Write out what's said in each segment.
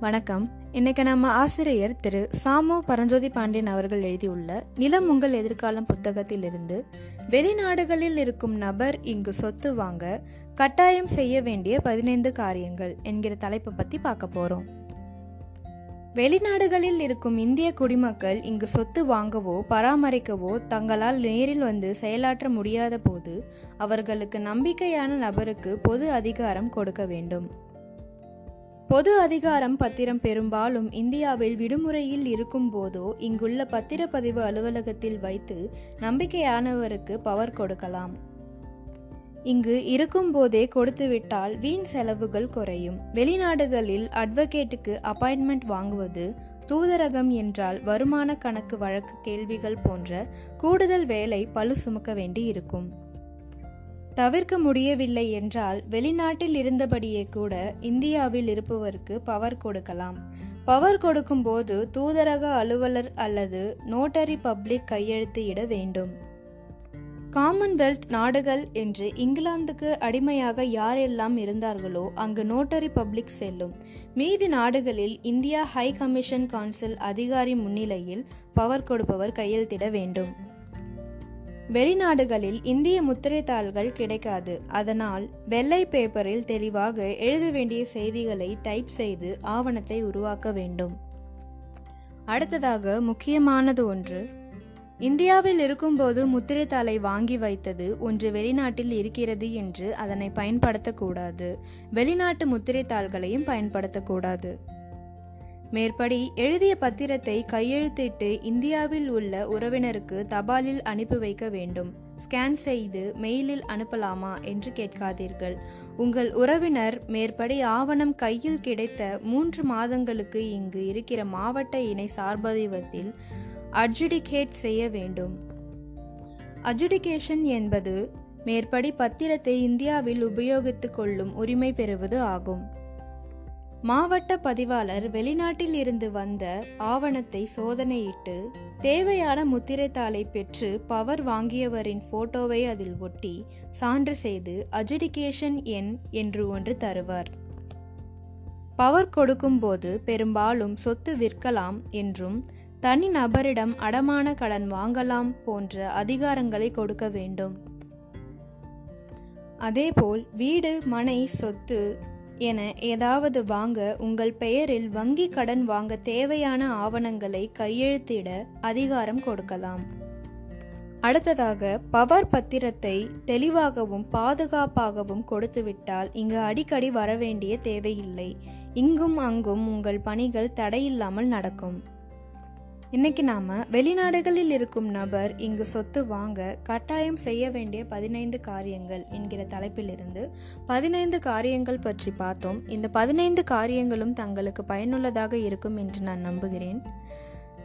வணக்கம். இன்னைக்கு நம்ம ஆசிரியர் திரு. சாமு பரஞ்சோதி பாண்டியன் அவர்கள் எழுதியுள்ள நிலம் உங்கள் எதிர்காலம் புத்தகத்திலிருந்து வெளிநாடுகளில் இருக்கும் நபர் இங்கு சொத்து வாங்க கட்டாயம் செய்ய வேண்டிய பதினைந்து காரியங்கள் என்கிற தலைப்பை பத்தி பார்க்க போறோம். வெளிநாடுகளில் இருக்கும் இந்திய குடிமக்கள் இங்கு சொத்து வாங்கவோ பராமரிக்கவோ தங்களால் நேரில் வந்து செயலாற்ற முடியாத போது அவர்களுக்கு நம்பிக்கையான நபருக்கு பொது அதிகாரம் கொடுக்க வேண்டும். பொது அதிகாரம் பத்திரம் பெரும்பாலும் இந்தியாவில் விடுமுறையில் இருக்கும் போதோ இங்குள்ள பத்திரப்பதிவு அலுவலகத்தில் வைத்து நம்பிக்கையானவருக்கு பவர் கொடுக்கலாம். இங்கு இருக்கும் போதே கொடுத்துவிட்டால் வீண் செலவுகள் குறையும். வெளிநாடுகளில் அட்வொகேட்டுக்கு அப்பாயின்மெண்ட் வாங்குவது தூதரகம் என்றால் வருமான கணக்கு வழக்கு கேள்விகள் போன்ற கூடுதல் வேலை பழு சுமக்க வேண்டி இருக்கும் தவிர்க்க முடியவில்லை என்றால் வெளிநாட்டில் இருந்தபடியே கூட இந்தியாவில் இருப்பவருக்கு பவர் கொடுக்கலாம். பவர் கொடுக்கும்போது தூதரக அலுவலர் அல்லது நோட்டரி பப்ளிக் கையெழுத்து இட வேண்டும். காமன்வெல்த் நாடுகள் என்று இங்கிலாந்துக்கு அடிமையாக யாரெல்லாம் இருந்தார்களோ அங்கு நோட்டரி பப்ளிக் செல்லும். மீதி நாடுகளில் இந்தியா ஹை கமிஷன் கவுன்சில் அதிகாரி முன்னிலையில் பவர் கொடுப்பவர் கையெழுத்திட வேண்டும். வெளிநாடுகளில் இந்திய முத்திரைத்தாள்கள் கிடைக்காது. அதனால் வெள்ளை பேப்பரில் தெளிவாக எழுத வேண்டிய செய்திகளை டைப் செய்து ஆவணத்தை உருவாக்க வேண்டும். அடுத்ததாக முக்கியமானது ஒன்று. இந்தியாவில் இருக்கும்போது முத்திரைத்தாளை வாங்கி வைத்தது ஒன்று வெளிநாட்டில் இருக்கிறது என்று அதனை பயன்படுத்தக்கூடாது. வெளிநாட்டு முத்திரைத்தாள்களையும் பயன்படுத்தக்கூடாது. மேற்படி எழுதிய பத்திரத்தை கையெழுத்திட்டு இந்தியாவில் உள்ள உறவினருக்கு தபாலில் அனுப்பி வைக்க வேண்டும். ஸ்கேன் செய்து மெயிலில் அனுப்பலாமா என்று கேட்காதீர்கள். உங்கள் உறவினர் மேற்படி ஆவணம் கையில் கிடைத்த மூன்று மாதங்களுக்கு இங்கு இருக்கிற மாவட்ட இணை சார்பதிவத்தில் அட்ஜுடிகேட் செய்ய வேண்டும். அட்ஜுடிகேஷன் என்பது மேற்படி பத்திரத்தை இந்தியாவில் உபயோகித்துக் கொள்ளும் உரிமை பெறுவது ஆகும். மாவட்ட பதிவாளர் வெளிநாட்டில் இருந்து வந்த ஆவணத்தை சோதனையிட்டு தேவையான முத்திரைத்தாளை பெற்று பவர் வாங்கியவரின் போட்டோவை அதில் ஒட்டி சான்று செய்து அஜுடிகேஷன் எண் என்று ஒன்று தருவார். பவர் கொடுக்கும்போது பெரும்பாலும் சொத்து விற்கலாம் என்றும் தனி நபரிடம் அடமான கடன் வாங்கலாம் போன்ற அதிகாரங்களை கொடுக்க வேண்டும். அதேபோல் வீடு மனை சொத்து என ஏதாவது வாங்க உங்கள் பெயரில் வங்கி கடன் வாங்க தேவையான ஆவணங்களை கையெழுத்திட அதிகாரம் கொடுக்கலாம். அடுத்ததாக பவர் பத்திரத்தை தெளிவாகவும் பாதுகாப்பாகவும் கொடுத்துவிட்டால் இங்கு அடிக்கடி வரவேண்டிய தேவையில்லை. இங்கும் அங்கும் உங்கள் பணிகள் தடையில்லாமல் நடக்கும். இன்னைக்கு நாம வெளிநாடுகளில் இருக்கும் நபர் இங்கு சொத்து வாங்க கட்டாயம் செய்ய வேண்டிய பதினைந்து காரியங்கள் என்கிற தலைப்பிலிருந்து பதினைந்து காரியங்கள் பற்றி பார்த்தோம். இந்த பதினைந்து காரியங்களும் தங்களுக்கு பயனுள்ளதாக இருக்கும் என்று நான் நம்புகிறேன்.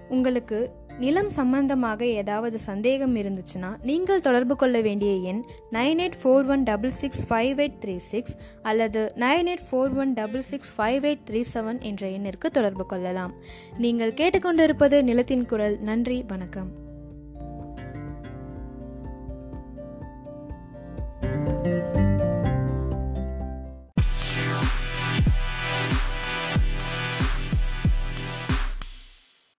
உங்களுக்கு நிலம் சம்பந்தமாக ஏதாவது சந்தேகம் இருந்துச்சுன்னா நீங்கள் தொடர்பு கொள்ள வேண்டிய எண் nine eight four one double six five eight three six அல்லது nine eight four one double six five eight three seven என்ற எண்ணிற்கு தொடர்பு கொள்ளலாம். நீங்கள் கேட்டுக்கொண்டிருப்பது நிலத்தின் குரல். நன்றி. வணக்கம்.